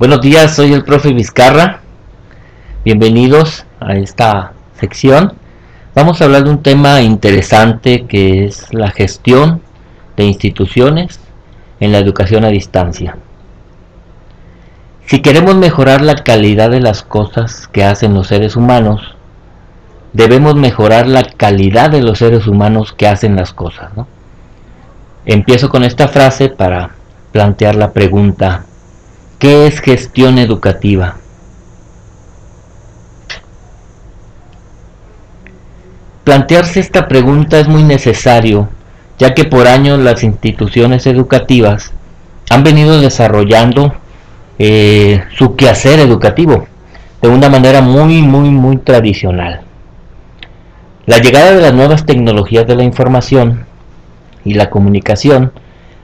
Buenos días, soy el profe Vizcarra. Bienvenidos a esta sección. Vamos a hablar de un tema interesante que es la gestión de instituciones en la educación a distancia. Si queremos mejorar la calidad de las cosas que hacen los seres humanos, debemos mejorar la calidad de los seres humanos que hacen las cosas. Empiezo con esta frase para plantear la pregunta, ¿qué es gestión educativa? Plantearse esta pregunta es muy necesario, ya que por años las instituciones educativas han venido desarrollando eh, su quehacer educativo de una manera muy, muy, muy tradicional. La llegada de las nuevas tecnologías de la información y la comunicación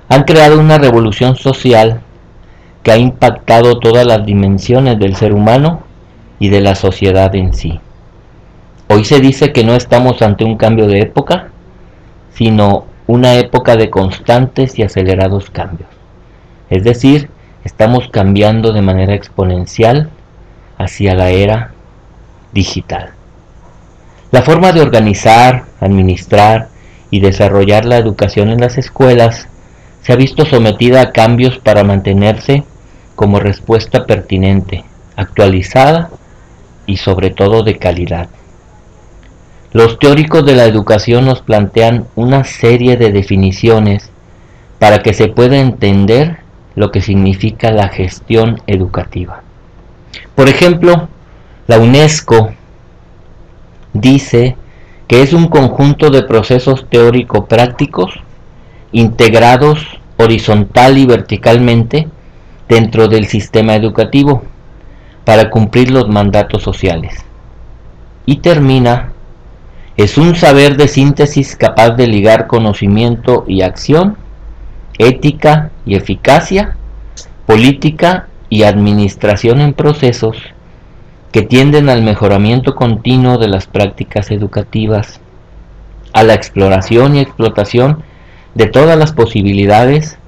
han creado una revolución social que ha impactado todas las dimensiones del ser humano y de la sociedad en sí. Hoy se dice que no estamos ante un cambio de época, sino una época de constantes y acelerados cambios. Es decir, estamos cambiando de manera exponencial hacia la era digital. La forma de organizar, administrar y desarrollar la educación en las escuelas se ha visto sometida a cambios para mantenerse como respuesta pertinente, actualizada y sobre todo de calidad. Los teóricos de la educación nos plantean una serie de definiciones para que se pueda entender lo que significa la gestión educativa. Por ejemplo, la UNESCO dice que es un conjunto de procesos teórico-prácticos integrados horizontal y verticalmente dentro del sistema educativo para cumplir los mandatos sociales. Y termina, es un saber de síntesis capaz de ligar conocimiento y acción, ética y eficacia, política y administración en procesos que tienden al mejoramiento continuo de las prácticas educativas, a la exploración y explotación de todas las posibilidades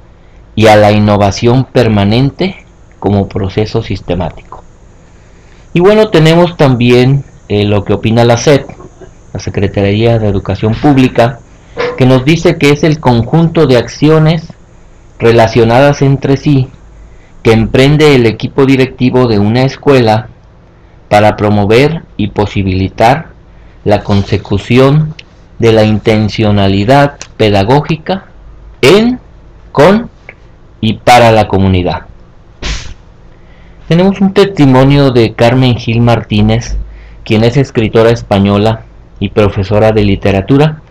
y a la innovación permanente como proceso sistemático. Y bueno, tenemos también eh, lo que opina la SED, la Secretaría de Educación Pública, que nos dice que es el conjunto de acciones relacionadas entre sí que emprende el equipo directivo de una escuela para promover y posibilitar la consecución de la intencionalidad pedagógica en, con y para la comunidad. Tenemos un testimonio de Carmen Gil Martínez, quien es escritora española y profesora de literatura,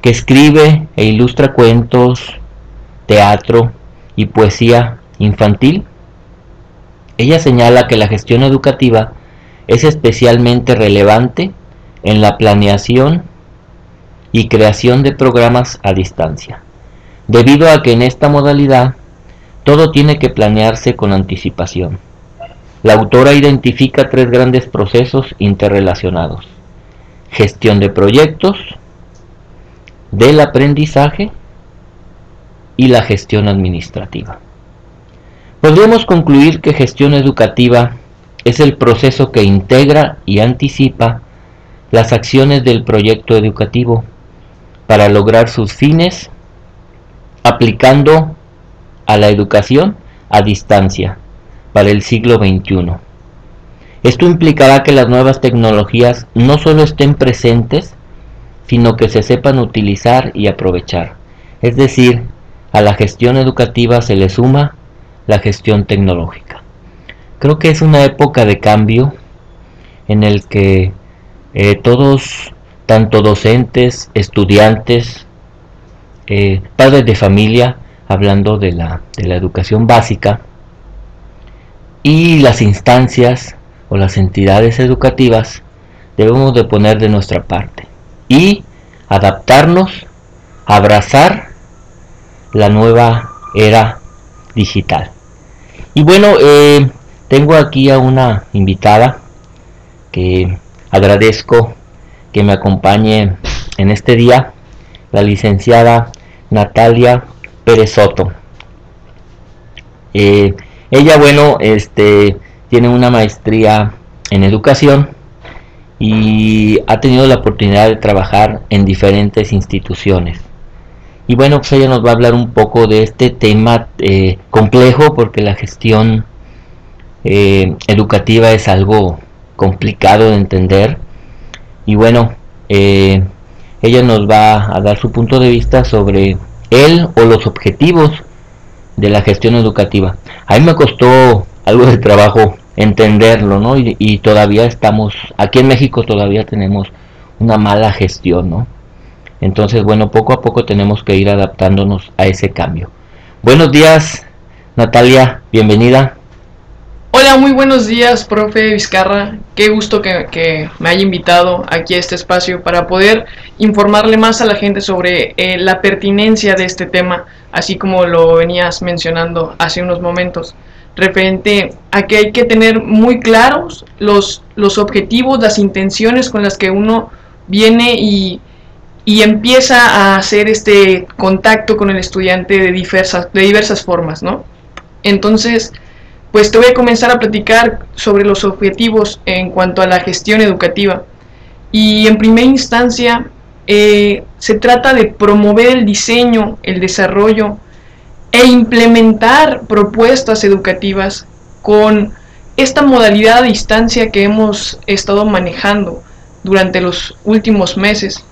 que escribe e ilustra cuentos, teatro y poesía infantil. Ella señala que la gestión educativa es especialmente relevante en la planeación y creación de programas a distancia, debido a que en esta modalidad todo tiene que planearse con anticipación. La autora identifica tres grandes procesos interrelacionados. Gestión de proyectos, del aprendizaje y la gestión administrativa. Podríamos concluir que gestión educativa es el proceso que integra y anticipa las acciones del proyecto educativo para lograr sus fines aplicando a la educación a distancia para el siglo XXI. Esto implicará que las nuevas tecnologías no solo estén presentes, sino que se sepan utilizar y aprovechar. Es decir, a la gestión educativa se le suma la gestión tecnológica. Creo que es una época de cambio en el que eh, todos, tanto docentes, estudiantes, eh, padres de familia, hablando de la, de la educación básica, y las instancias o las entidades educativas debemos de poner de nuestra parte y adaptarnos, abrazar la nueva era digital. Y bueno, eh, tengo aquí a una invitada que agradezco que me acompañe en este día, la licenciada Natalia Pérez Soto. Eh, Ella, bueno, este, tiene una maestría en educación y ha tenido la oportunidad de trabajar en diferentes instituciones. Y bueno, pues ella nos va a hablar un poco de este tema eh, complejo porque la gestión eh, educativa es algo complicado de entender. Y bueno, ella nos va a dar su punto de vista sobre él o los objetivos de la gestión educativa. A mí me costó algo de trabajo entenderlo, ¿no? Y, y, todavía estamos, aquí en México todavía tenemos una mala gestión, ¿no? Entonces, bueno, poco a poco tenemos que ir adaptándonos a ese cambio. Buenos días, Natalia, bienvenida. Hola, muy buenos días, profe Vizcarra. Qué gusto que, me haya invitado aquí a este espacio para poder informarle más a la gente sobre eh, la pertinencia de este tema, así como lo venías mencionando hace unos momentos, referente a que hay que tener muy claros los, los objetivos, las intenciones con las que uno viene y, y empieza a hacer este contacto con el estudiante de diversas, de diversas formas, ¿no? Entonces, pues te voy a comenzar a platicar sobre los objetivos en cuanto a la gestión educativa. Y en primera instancia, eh, se trata de promover el diseño, el desarrollo e implementar propuestas educativas con esta modalidad a distancia que hemos estado manejando durante los últimos meses,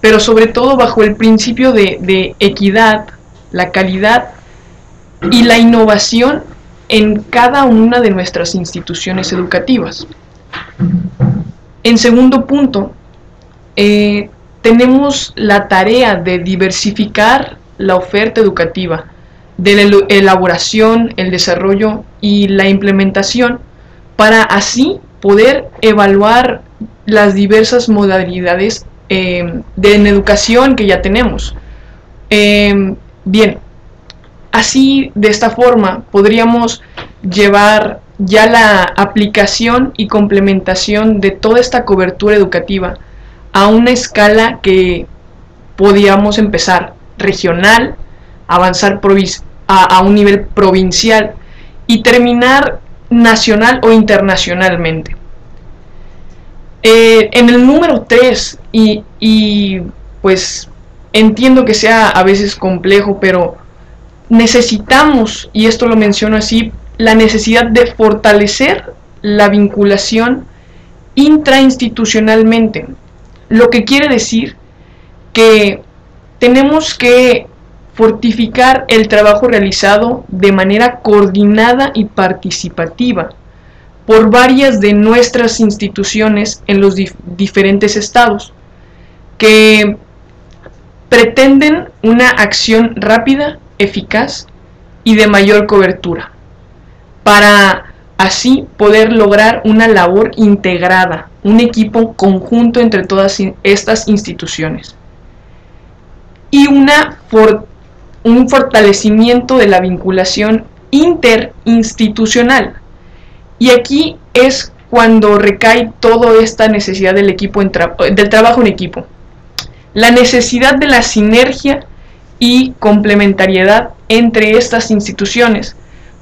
pero sobre todo bajo el principio de, de equidad, la calidad y la innovación en cada una de nuestras instituciones educativas. En segundo punto, eh, tenemos la tarea de diversificar la oferta educativa, de la elaboración, el desarrollo y la implementación para así poder evaluar las diversas modalidades eh, de educación que ya tenemos. Eh, bien, Así, de esta forma, podríamos llevar ya la aplicación y complementación de toda esta cobertura educativa a una escala que podíamos empezar regional, avanzar a, un nivel provincial y terminar nacional o internacionalmente. Eh, en el número 3, y, y pues entiendo que sea a veces complejo, pero necesitamos, y esto lo menciono así, la necesidad de fortalecer la vinculación intrainstitucionalmente, lo que quiere decir que tenemos que fortificar el trabajo realizado de manera coordinada y participativa por varias de nuestras instituciones en los diferentes estados, que pretenden una acción rápida eficaz y de mayor cobertura, para así poder lograr una labor integrada, un equipo conjunto entre todas estas instituciones y una un fortalecimiento de la vinculación interinstitucional. Y aquí es cuando recae toda esta necesidad del equipo del trabajo en equipo. La necesidad de la sinergia y complementariedad entre estas instituciones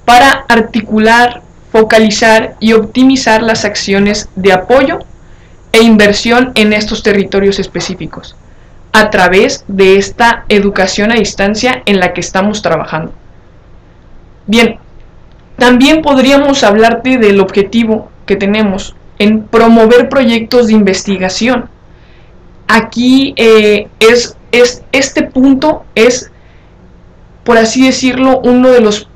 para articular, focalizar y optimizar las acciones de apoyo e inversión en estos territorios específicos a través de esta educación a distancia en la que estamos trabajando. Bien, también podríamos hablarte del objetivo que tenemos en promover proyectos de investigación. Aquí eh, es este punto es, por así decirlo, uno de los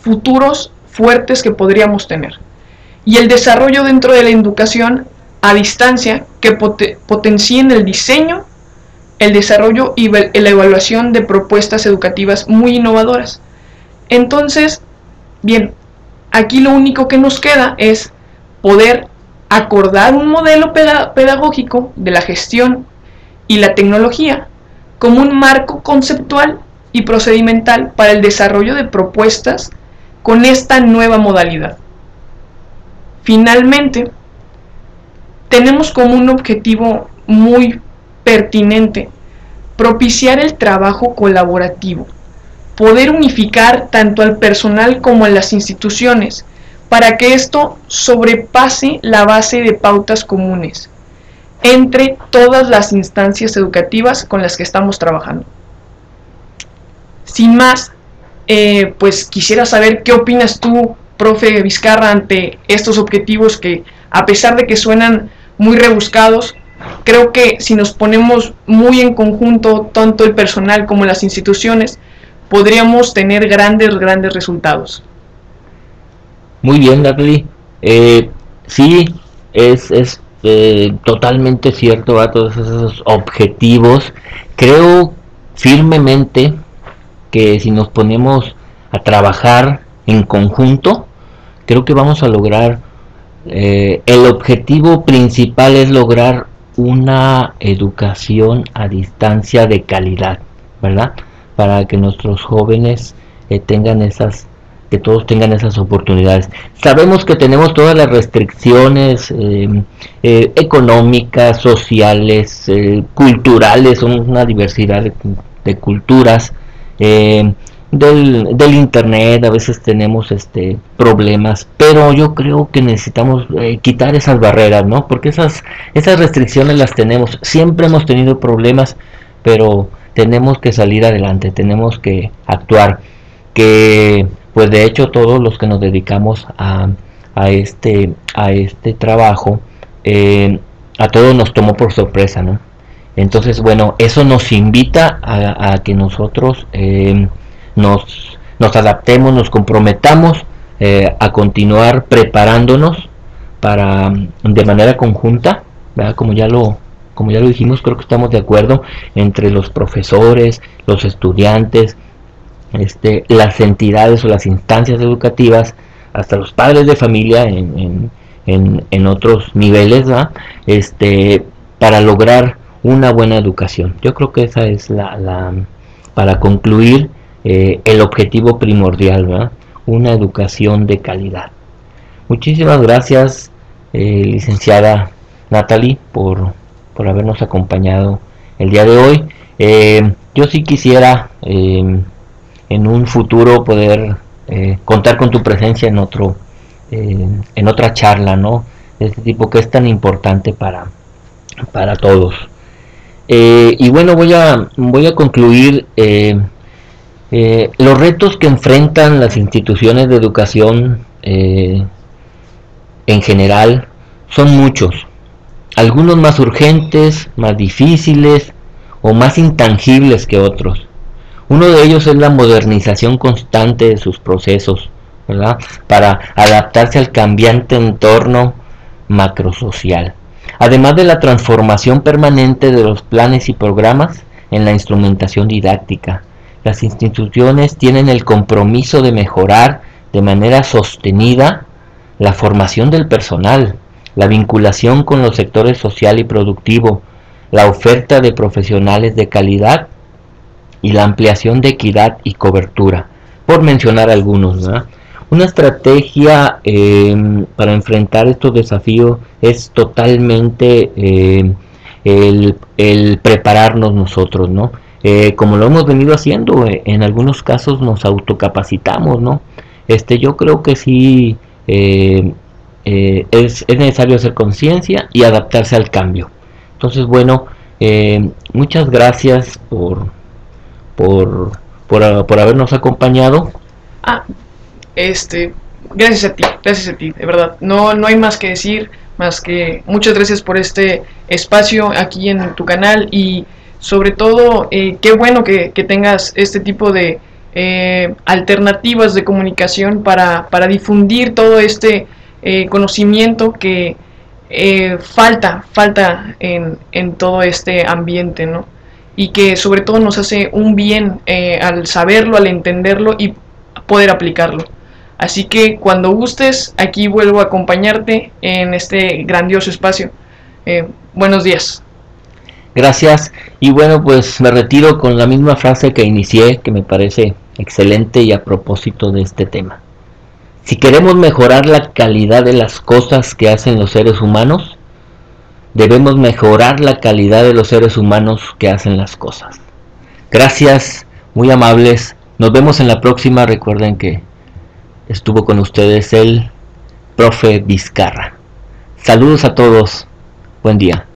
futuros fuertes que podríamos tener. Y el desarrollo dentro de la educación a distancia que potencien el diseño, el desarrollo y la evaluación de propuestas educativas muy innovadoras. Entonces, bien, aquí lo único que nos queda es poder acordar un modelo pedagógico de la gestión y la tecnología como un marco conceptual y procedimental para el desarrollo de propuestas con esta nueva modalidad. Finalmente, tenemos como un objetivo muy pertinente propiciar el trabajo colaborativo, poder unificar tanto al personal como a las instituciones, para que esto sobrepase la base de pautas comunes entre todas las instancias educativas con las que estamos trabajando. Sin más, eh, pues quisiera saber qué opinas tú, profe Vizcarra, ante estos objetivos que, a pesar de que suenan muy rebuscados, creo que si nos ponemos muy en conjunto, tanto el personal como las instituciones, podríamos tener grandes, grandes resultados. Muy bien, Natalie. Eh, sí, es, es eh, totalmente cierto a todos esos objetivos. Creo firmemente que si nos ponemos a trabajar en conjunto, creo que vamos a lograr, eh, el objetivo principal es lograr una educación a distancia de calidad, ¿verdad? Para que nuestros jóvenes eh, tengan esas que todos tengan esas oportunidades. Sabemos que tenemos todas las restricciones em, eh, económicas, sociales, culturales, son una diversidad de culturas, eh, del, internet a veces tenemos este problemas pero yo creo que necesitamos eh, quitar esas barreras no porque esas esas restricciones las tenemos siempre hemos tenido problemas pero tenemos que salir adelante tenemos que actuar que pues de hecho todos los que nos dedicamos a, a este a este trabajo eh, a todos nos tomó por sorpresa no entonces, bueno, eso nos invita a, que nosotros eh, nos, nos, adaptemos, nos comprometamos eh, a continuar preparándonos para de manera conjunta, como ya lo como ya lo dijimos, creo que estamos de acuerdo entre los profesores, los estudiantes, este, las entidades o las instancias educativas, hasta los padres de familia en, en, en, otros niveles, este, para lograr una buena educación. Yo creo que esa es la, la para concluir, eh, el objetivo primordial, ¿verdad? una educación de calidad. Muchísimas gracias, eh, licenciada Natalie, por, por habernos acompañado el día de hoy. Eh, yo sí quisiera en un futuro poder contar con tu presencia en otro en otra charla, ¿no? De este tipo que es tan importante para, para todos. Eh, y bueno, voy a, voy a concluir. Eh, eh, los retos que enfrentan las instituciones de educación en general son muchos. Algunos más urgentes, más difíciles o más intangibles que otros. Uno de ellos es la modernización constante de sus procesos, ¿verdad? Para adaptarse al cambiante entorno macrosocial además de la transformación permanente de los planes y programas en la instrumentación didáctica. Las instituciones tienen el compromiso de mejorar de manera sostenida la formación del personal, la vinculación con los sectores social y productivo, la oferta de profesionales de calidad y la ampliación de equidad y cobertura, por mencionar algunos. Una estrategia em, para enfrentar estos desafíos es totalmente em, el, prepararnos nosotros, ¿no? Eh, como lo hemos venido haciendo, eh, en algunos casos nos autocapacitamos, ¿no? Este, yo creo que sí em, eh, es, es, necesario hacer conciencia y adaptarse al cambio. Entonces, bueno, muchas gracias por, por, por, por habernos acompañado. Ah, este, gracias a ti, gracias a ti, de verdad. No, no hay más que decir, más que muchas gracias por este espacio aquí en tu canal y sobre todo eh, qué bueno que, tengas este tipo de eh, alternativas de comunicación para, para difundir todo este eh, conocimiento que falta, falta en, en, todo este ambiente, ¿no? Y que sobre todo nos hace un bien al saberlo, al entenderlo y poder aplicarlo. Así que cuando gustes, aquí vuelvo a acompañarte en este grandioso espacio. Eh, buenos días. Gracias. Y bueno, pues me retiro con la misma frase que inicié, que me parece excelente y a propósito de este tema. Si queremos mejorar la calidad de las cosas que hacen los seres humanos, debemos mejorar la calidad de los seres humanos que hacen las cosas. Gracias, muy amables Nos vemos en la próxima. Recuerden que estuvo con ustedes el profe Vizcarra. Saludos a todos. Buen día.